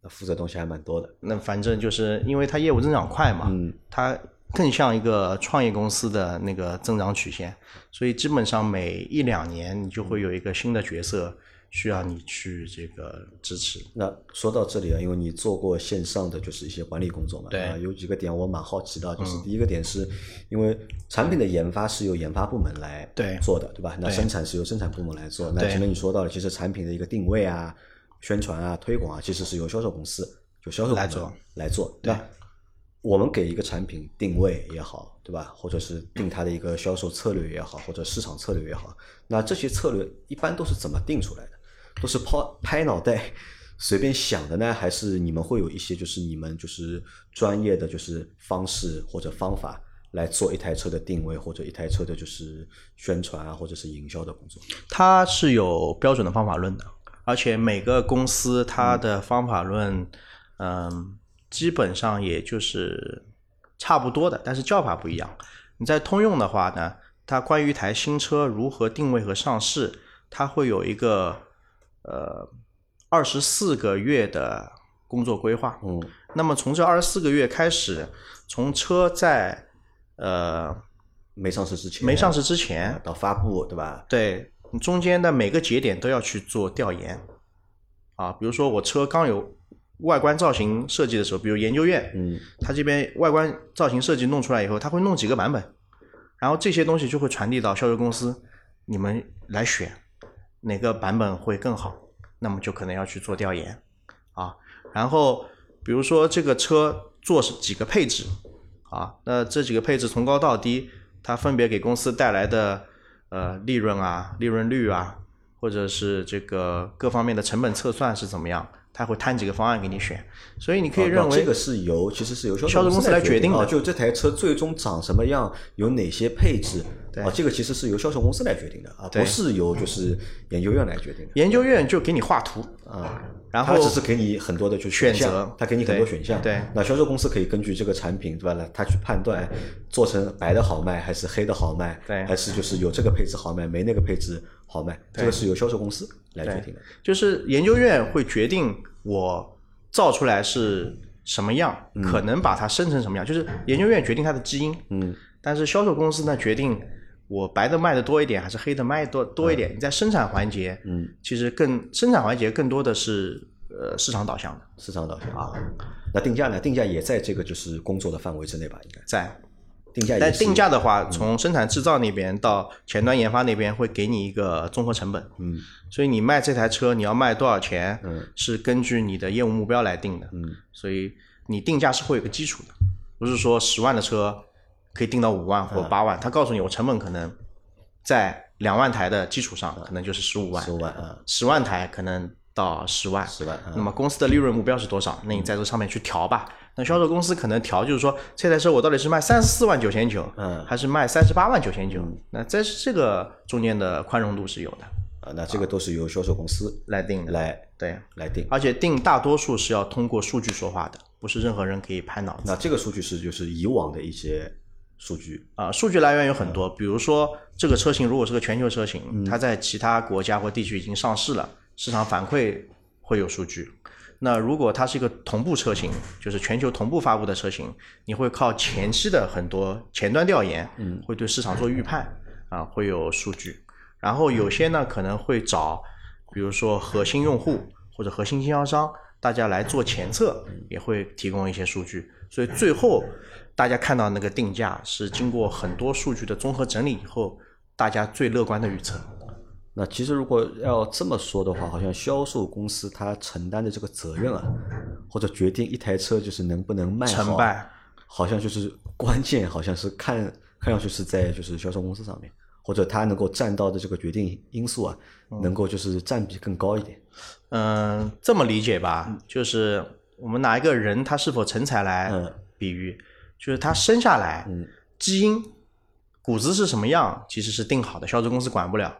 那负责东西还蛮多的。那反正就是因为它业务增长快嘛，嗯它更像一个创业公司的那个增长曲线，所以基本上每一两年你就会有一个新的角色需要你去这个支持。那说到这里啊，因为你做过线上的就是一些管理工作嘛，对啊有几个点我蛮好奇的，就是第一个点是因为产品的研发是由研发部门来对做的，对吧？那生产是由生产部门来做。那前面你说到了，其实产品的一个定位啊、宣传啊、推广啊，其实是由销售公司就销售来做来做。对那我们给一个产品定位也好，对吧？或者是定它的一个销售策略也好，或者市场策略也好，那这些策略一般都是怎么定出来的？都是抛拍脑袋随便想的呢，还是你们会有一些就是你们就是专业的就是方式或者方法来做一台车的定位或者一台车的就是宣传啊或者是营销的工作？它是有标准的方法论的，而且每个公司它的方法论，嗯，基本上也就是差不多的，但是叫法不一样。你在通用的话呢，它关于一台新车如何定位和上市，它会有一个呃二十四个月的工作规划。嗯那么从这二十四个月开始，从车在呃没上市之前，没上市之前，到发布，对吧？对，你中间的每个节点都要去做调研啊。比如说我车刚有外观造型设计的时候，比如研究院，嗯它这边外观造型设计弄出来以后，它会弄几个版本，然后这些东西就会传递到销售公司，你们来选哪个版本会更好，那么就可能要去做调研啊。然后比如说这个车做几个配置啊。那这几个配置从高到低，它分别给公司带来的呃利润啊、利润率啊，或者是这个各方面的成本测算是怎么样，它会摊几个方案给你选。所以你可以啊认为这个是由其实是由销销售公司来来决定的啊，就这台车最终长什么样，有哪些配置啊，这个其实是由销售公司来决定的啊，不是由就是研究院来决定的研究院就给你画图，啊。然后它只是给你很多的就项选择他给你很多选项。对那销售公司可以根据这个产品，对吧？来，他去判断做成白的好卖还是黑的好卖，对还是就是有这个配置好卖，没那个配置好卖，这个是由销售公司来决定的。就是研究院会决定我造出来是什么样，可能把它生成什么样，就是研究院决定它的基因。嗯，但是销售公司呢，决定我白的卖的多一点，还是黑的卖多多一点。你在生产环节，嗯，其实更生产环节更多的是呃市场导向的，市场导向啊。那定价呢？定价也在这个就是工作的范围之内吧？应该在。定价但定价的话，从生产制造那边到前端研发那边，会给你一个综合成本。嗯。所以你卖这台车，你要卖多少钱，嗯。是根据你的业务目标来定的。嗯。所以你定价是会有个基础的，不是说十万的车可以定到五万或嗯。八万，他告诉你我成本可能在两万台的基础上，可能就是十五万。十，五万啊，十万台可能到十万，十万啊那么公司的利润目标是多少？那你在这上面去调吧。那销售公司可能调就是说，这台车我到底是卖三十四万九千九，嗯还是卖三十八万九千九？那在这个中间的宽容度是有的，啊，那这个都是由销售公司来定的。来对，来定。而且定大多数是要通过数据说话的，不是任何人可以拍脑子。那这个数据是就是以往的一些数据，啊，数据来源有很多，比如说这个车型如果是个全球车型，它在其他国家或地区已经上市了，市场反馈会有数据。那如果它是一个同步车型，就是全球同步发布的车型，你会靠前期的很多前端调研，嗯，会对市场做预判，啊，会有数据。然后有些呢可能会找，比如说核心用户或者核心经销商，大家来做前测，也会提供一些数据。所以最后大家看到那个定价是经过很多数据的综合整理以后，大家最乐观的预测。那其实如果要这么说的话，好像销售公司它承担的这个责任啊，或者决定一台车就是能不能卖好，成败好像就是关键，好像是看看上去是在就是销售公司上面，或者它能够占到的这个决定因素啊，能够就是占比更高一点。嗯，这么理解吧，就是我们拿一个人他是否成才来嗯比喻，就是他生下来，嗯基因骨子是什么样，其实是定好的，销售公司管不了。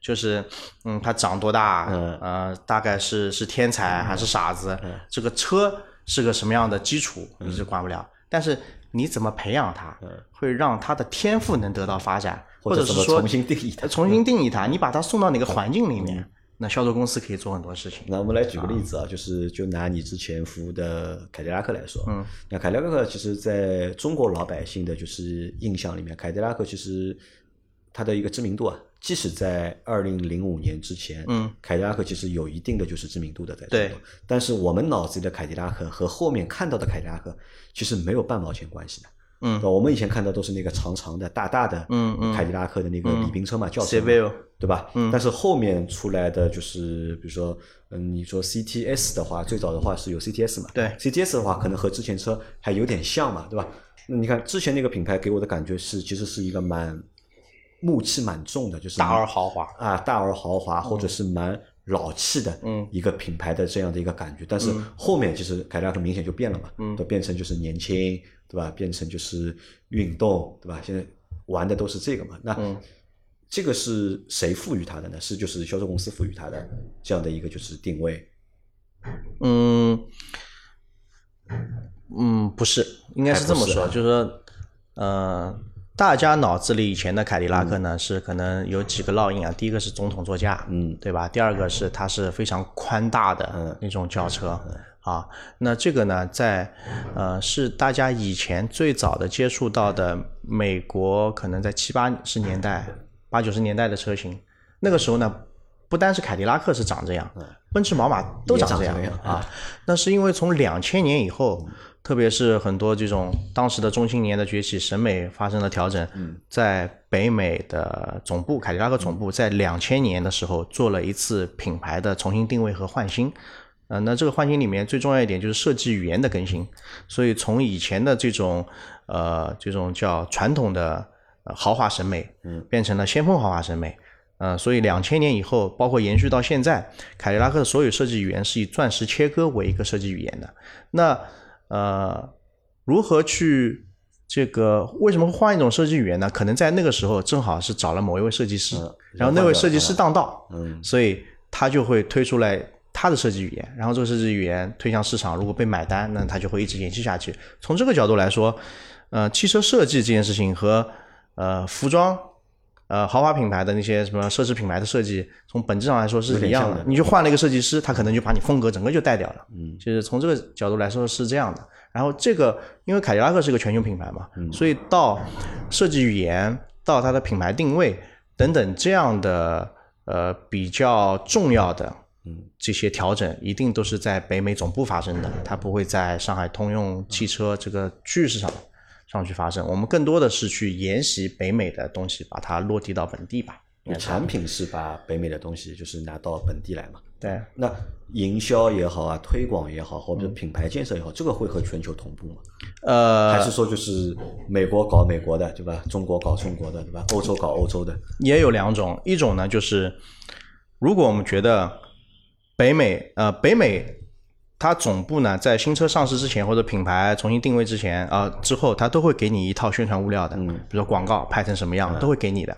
就是，嗯，他长多大，嗯。呃，大概是是天才还是傻子，这个车是个什么样的基础，你是管不了。但是你怎么培养他，会让他的天赋能得到发展，或者者是说怎么重新定义他重新定义它，你把他送到哪个环境里面，那销售公司可以做很多事情。那我们来举个例子啊，就是就拿你之前服务的凯迪拉克来说，嗯，那凯迪拉克其实在中国老百姓的就是印象里面，凯迪拉克其实它的一个知名度啊，即使在二零零五年之前，嗯，凯迪拉克其实有一定的就是知名度的在中对。国，但是我们脑子里的凯迪拉克和后面看到的凯迪拉克其实没有半毛钱关系的。嗯。我们以前看到都是那个长长的、大大的，嗯嗯。凯迪拉克的那个礼宾车嘛，轿车对吧？嗯。但是后面出来的就是，比如说，嗯，你说 CTS 的话，最早的话是有 CTS 嘛？对，CTS 的话可能和之前车还有点像嘛，对吧？那你看之前那个品牌给我的感觉是，其实是一个蛮木气蛮重的，就是大而豪华啊，大而豪华，或者是蛮老气的嗯一个品牌的这样的一个感觉。但是后面其实凯迪拉克明显就变了嘛，嗯都变成就是年轻，对吧？变成就是运动，对吧？现在玩的都是这个嘛。那嗯这个是谁赋予它的呢？是就是销售公司赋予它的这样的一个就是定位。嗯，嗯，不是，应该是这么说，就是说，呃，大家脑子里以前的凯迪拉克呢，是可能有几个烙印啊。第一个是总统座驾，嗯对吧？第二个是它是非常宽大的嗯那种轿车。啊，那这个呢，在呃是大家以前最早的接触到的美国，可能在七八十年代、八九十年代的车型，那个时候呢，不单是凯迪拉克是长这样，奔驰、宝马都长这样啊。那是因为从两千年以后，特别是很多这种当时的中青年的崛起，审美发生了调整，在北美的总部凯迪拉克总部在两千年的时候做了一次品牌的重新定位和换新。呃，那这个换新里面最重要一点就是设计语言的更新，所以从以前的这种呃这种叫传统的呃豪华审美，嗯，变成了先锋豪华审美，呃，所以两千年以后，包括延续到现在，凯迪拉克的所有设计语言是以钻石切割为一个设计语言的。那呃，如何去这个为什么会换一种设计语言呢？可能在那个时候正好是找了某一位设计师，然后那位设计师当道，嗯，所以他就会推出来他的设计语言，然后这个设计语言推向市场，如果被买单，那他就会一直延续下去。从这个角度来说，呃，汽车设计这件事情和呃服装。呃，豪华品牌的那些什么奢侈品牌的设计，从本质上来说是一样的。你就换了一个设计师，他可能就把你风格整个就带掉了。嗯，就是从这个角度来说是这样的。然后这个，因为凯迪拉克是个全球品牌嘛，嗯所以到设计语言、到它的品牌定位等等这样的呃比较重要的嗯这些调整，一定都是在北美总部发生的，它不会在上海通用汽车这个区域市场上去发生。我们更多的是去沿袭北美的东西，把它落地到本地吧。产品是把北美的东西就是拿到本地来嘛。对，那营销也好啊，推广也好，或者品牌建设也好，这个会和全球同步吗？呃，还是说就是美国搞美国的，对吧？中国搞中国的，对吧？欧洲搞欧洲的？也有两种，一种呢就是，如果我们觉得北美呃北美它总部呢在新车上市之前或者品牌重新定位之前啊、之后，它都会给你一套宣传物料的，嗯比如说广告拍成什么样都会给你的。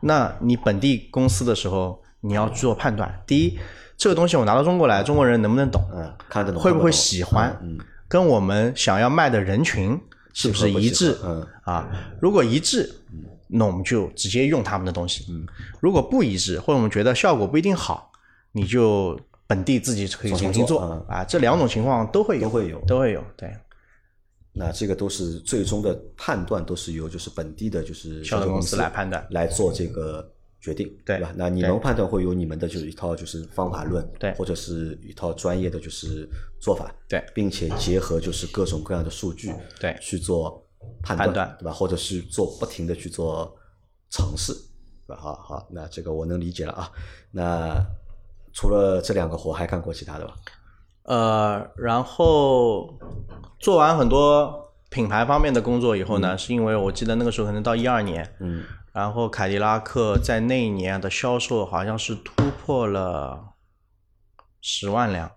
那你本地公司的时候，你要做判断，第一，这个东西我拿到中国来，中国人能不能懂？嗯，看得懂，会不会喜欢？嗯，跟我们想要卖的人群是不是一致？嗯啊，如果一致，那我们就直接用他们的东西。嗯，如果不一致，或者我们觉得效果不一定好，你就本地自己可以重新做啊。这两种情况都会有，都会有都会有。对，那这个都是最终的判断，都是由就是本地的，就是销售公司司来判断来做这个决定，对吧？那你对们判断会有你们的就是一套就是方法论，对或者是一套专业的就是做法，对并且结合就是各种各样的数据，对去做判判断对吧？或者是做不停的去做尝试，对吧？好好，那这个我能理解了啊。那除了这两个活，还干过其他的吧？呃，然后做完很多品牌方面的工作以后呢，是因为我记得那个时候可能到一二年，嗯，然后凯迪拉克在那一年的销售好像是突破了十万辆，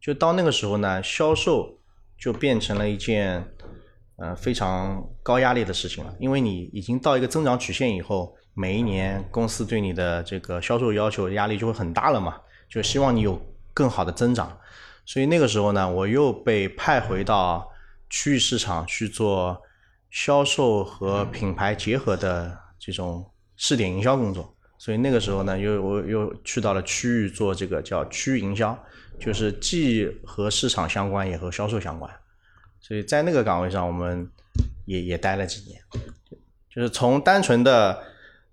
就到那个时候呢，销售就变成了一件呃非常高压力的事情了，因为你已经到一个增长曲线以后，每一年公司对你的这个销售要求压力就会很大了嘛，就希望你有更好的增长，所以那个时候呢，我又被派回到区域市场去做销售和品牌结合的这种试点营销工作。所以那个时候呢，又我又去到了区域做这个叫区域营销，就是既和市场相关，也和销售相关。所以在那个岗位上，我们也也待了几年，就是从单纯的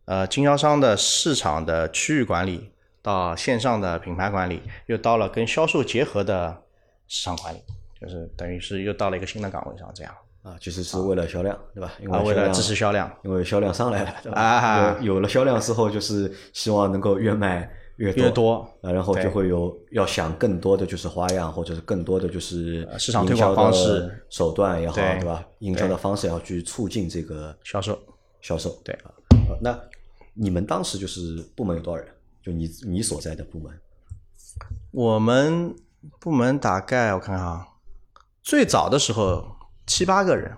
呃经销商的市场的区域管理，到线上的品牌管理，又到了跟销售结合的市场管理，就是等于是又到了一个新的岗位上，这样啊，其实是为了销量，对吧？因为啊，为了支持销量。因为销量上来了，对吧？啊有有了销量之后，就是希望能够越卖越多，越多啊，然后就会有要想更多的就是花样，或者是更多的就是呃市场推广方式、手段也好，对对吧？营销的方式也要去促进这个销售销售。对啊，好那你们当时就是部门有多少人？就你你所在的部门，我们部门大概我看看啊，最早的时候七八个人，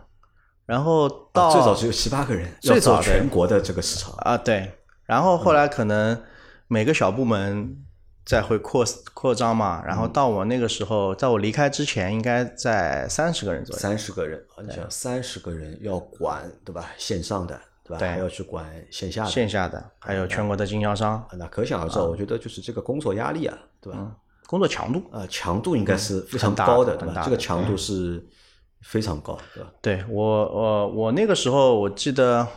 然后到、啊最早只有七八个人，最早全国的这个市场。啊对，然后后来可能每个小部门再会扩扩张嘛，然后到我那个时候，在我离开之前，应该在三十个人左右。三十个人啊，你想三十个人要管对吧？线上的对吧？对还要去管线下的，线下的还有全国的经销商，啊那可想而知，我觉得就是这个工作压力啊，对吧？工作强度。呃，强度应该是非常高的，对吧？这个强度是非常高，对吧？对我我我那个时候我记得，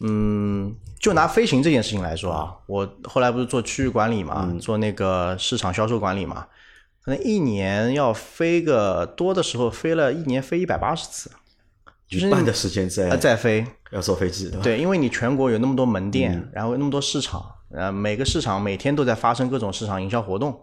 嗯，就拿飞行这件事情来说啊，我后来不是做区域管理嘛，做那个市场销售管理嘛，可能一年要飞个多的时候飞了一年飞一百八十次，就是一半的时间在啊在飞，要坐飞机，对吧？对，因为你全国有那么多门店，然后那么多市场，呃，每个市场每天都在发生各种市场营销活动，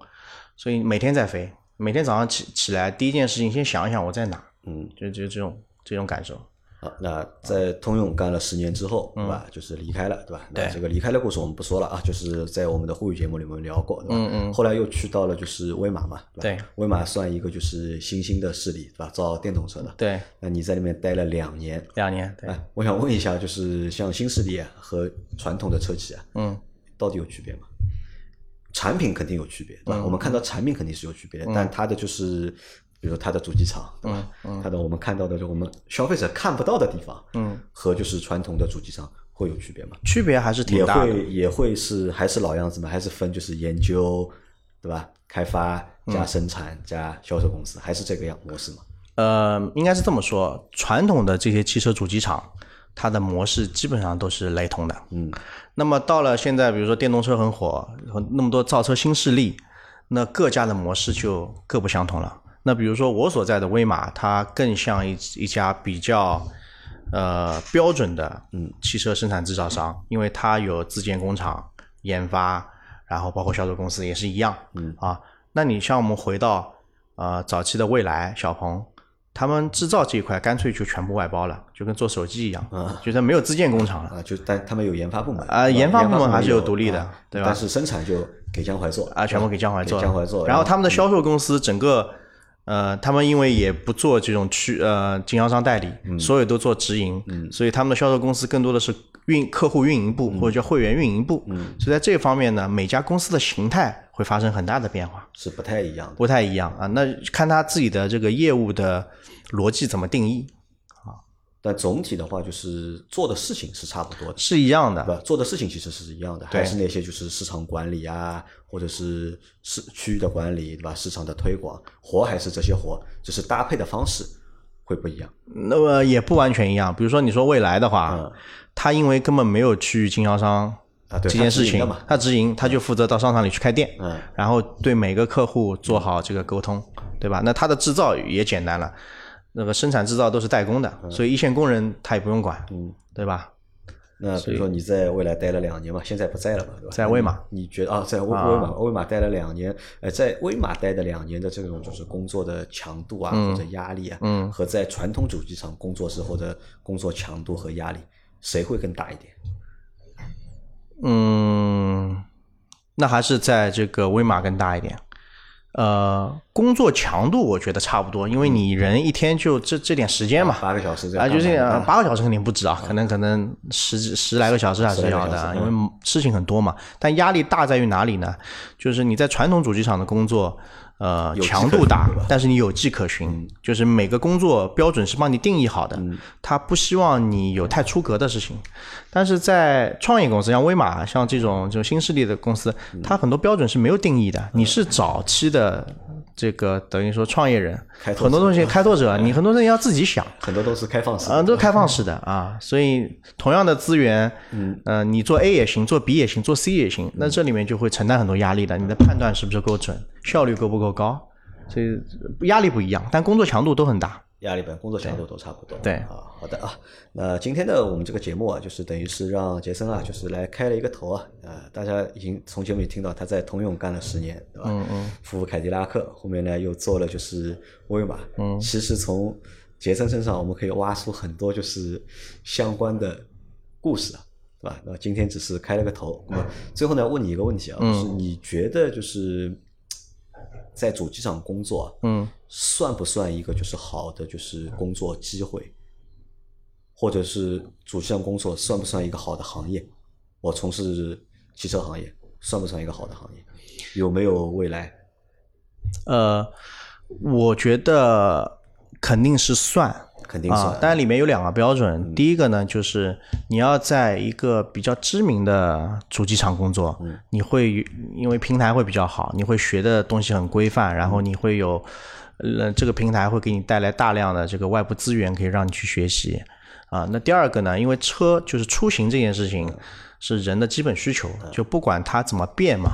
所以每天在飞，每天早上起起来第一件事情先想一想我在哪，嗯，就就这种这种感受。好，那在通用干了十年之后，对吧？就是离开了，对吧？那这个离开的故事我们不说了啊，就是在我们的沪语节目里面聊过，对吧？嗯嗯后来又去到了就是威马嘛，对威马算一个就是新兴的势力，对吧？造电动车的。对，那你在里面待了两年，两年，对，哎，我想问一下，就是像新势力啊和传统的车企啊，嗯到底有区别吗？产品肯定有区别，对吧？嗯我们看到产品肯定是有区别的，但它的就是，比如它的主机厂，对吧？它的我们看到的，就我们消费者看不到的地方，嗯，和就是传统的主机厂会有区别吗？区别还是挺大的。会也会是还是老样子吗？还是分就是研究，对吧？开发加生产加销售公司，还是这个样模式吗？呃，应该是这么说，传统的这些汽车主机厂，它的模式基本上都是雷同的。嗯，那么到了现在，比如说电动车很火，那么多造车新势力，那各家的模式就各不相同了。那比如说我所在的威马，它更像一一家比较呃标准的嗯汽车生产制造商，因为它有自建工厂、研发，然后包括销售公司也是一样。嗯啊，那你像我们回到呃早期的蔚来、小鹏。他们制造这一块干脆就全部外包了，就跟做手机一样，嗯就是没有自建工厂了。啊，就但他们有研发部门啊研发部门还是有独立的啊对吧但是生产就给江淮做啊，全部给江淮做了，江淮做，然后他们的销售公司整个，呃，他们因为也不做这种区呃经销商代理，嗯。所有都做直营，所以他们的销售公司更多的是运客户运营部、嗯。或者叫会员运营部，所以在这方面呢，每家公司的形态会发生很大的变化，是不太一样的。不太一样啊。那看他自己的这个业务的逻辑怎么定义，但总体的话，就是做的事情是差不多的，是一样的。对吧？做的事情其实是一样的，还是那些就是市场管理啊，或者是市区域的管理，对吧？市场的推广活还是这些活，只是搭配的方式会不一样。那么也不完全一样。比如说你说未来的话，嗯他因为根本没有区域经销商啊对这件事情他直营，他直营，他就负责到商场里去开店，嗯然后对每个客户做好这个沟通，对吧？那他的制造也简单了，那个生产制造都是代工的，所以一线工人他也不用管，嗯，对吧？那比如说你在未来待了两年嘛，现在不在了嘛，对吧？在威马你，你觉得啊，在威威马威马待了两年，呃，在威马待的两年的这种就是工作的强度啊，或者压力啊，嗯和在传统主机厂工作时候的工作强度和压力，谁会更大一点？嗯，那还是在这个威马更大一点。呃，工作强度我觉得差不多，因为你人一天就这这点时间嘛，八个小时这啊，样就是干嘛呃八个小时肯定不止啊，可能可能十几十来个小时还是要的因为事情很多嘛。但压力大在于哪里呢？就是你在传统主机厂的工作，呃，强度大但是你有迹可循，就是每个工作标准是帮你定义好的，嗯他不希望你有太出格的事情。但是在创业公司，像威马，像这种这种新势力的公司，嗯它很多标准是没有定义的。你是早期的这个等于说创业人开，拓者很多东西开拓者，你很多东西要自己想。很多都是开放式的啊，都是开放式的啊，所以同样的资源，嗯，呃，你做 A 也行，做 B 也行，做 C 也行，那这里面就会承担很多压力的。你的判断是不是够准，效率够不够高，所以压力不一样，但工作强度都很大。压力本工作强度都差不多。对啊，好的啊。那今天的我们这个节目啊，就是等于是让杰森啊，就是来开了一个头啊。呃，大家已经从节目里听到他在通用干了十年，对吧？嗯嗯。服务凯迪拉克，后面呢又做了就是威马。嗯其实从杰森身上我们可以挖出很多就是相关的故事啊。对吧？那今天只是开了个头。那么最后呢，问你一个问题啊，嗯就是你觉得就是在主机厂工作啊，嗯算不算一个就是好的就是工作机会，或者是主机厂工作算不算一个好的行业？我从事汽车行业算不算一个好的行业？有没有未来？呃，我觉得肯定是算，肯定算啊，但里面有两个标准，第一个呢就是你要在一个比较知名的主机厂工作，你会因为平台会比较好，你会学的东西很规范，然后你会有，呃，这个平台会给你带来大量的这个外部资源，可以让你去学习。啊，那第二个呢，因为车就是出行这件事情是人的基本需求，就不管它怎么变嘛，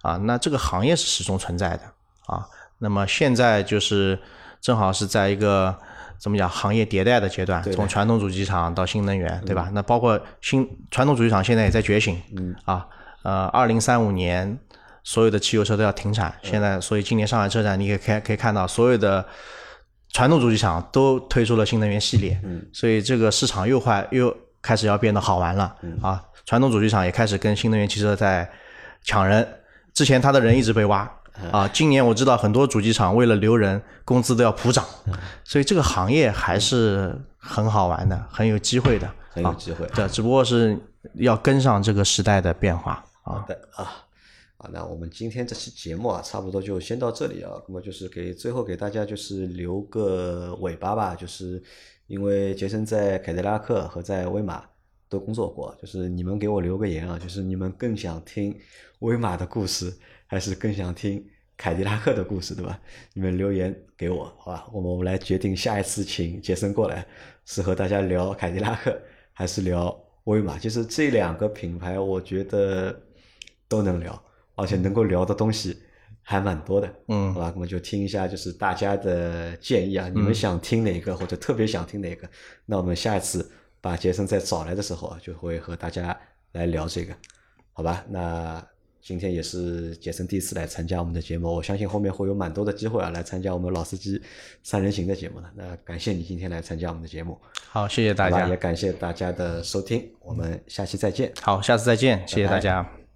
啊，那这个行业是始终存在的。啊。那么现在就是正好是在一个怎么讲行业迭代的阶段，对从传统主机厂到新能源，对吧？那包括新传统主机厂现在也在觉醒，嗯啊，呃，二零三五年所有的汽油车都要停产。现在，所以今年上海车展，你可以看可以看到，所有的传统主机厂都推出了新能源系列。嗯，所以这个市场又坏又开始要变得好玩了。嗯啊，传统主机厂也开始跟新能源汽车在抢人。之前他的人一直被挖。啊，今年我知道很多主机厂为了留人，工资都要普涨。所以这个行业还是很好玩的，很有机会的。很有机会。对，只不过是要跟上这个时代的变化。好的啊。啊，那我们今天这期节目啊，差不多就先到这里啊。那么就是给最后给大家就是留个尾巴吧，就是因为杰森在凯迪拉克和在威马都工作过，就是你们给我留个言啊，就是你们更想听威马的故事，还是更想听凯迪拉克的故事，对吧？你们留言给我，好吧？我们我们来决定下一次请杰森过来，是和大家聊凯迪拉克，还是聊威马？就是这两个品牌，我觉得都能聊。而且能够聊的东西还蛮多的，嗯，好吧，我们就听一下，就是大家的建议啊，你们想听哪个或者特别想听哪个，那我们下一次把杰森再找来的时候啊，就会和大家来聊这个，好吧？那今天也是杰森第一次来参加我们的节目，我相信后面会有蛮多的机会啊，来参加我们老司机三人行的节目的。那感谢你今天来参加我们的节目，好，谢谢大家，也感谢大家的收听，我们下期再见，好，下次再见，谢谢大家。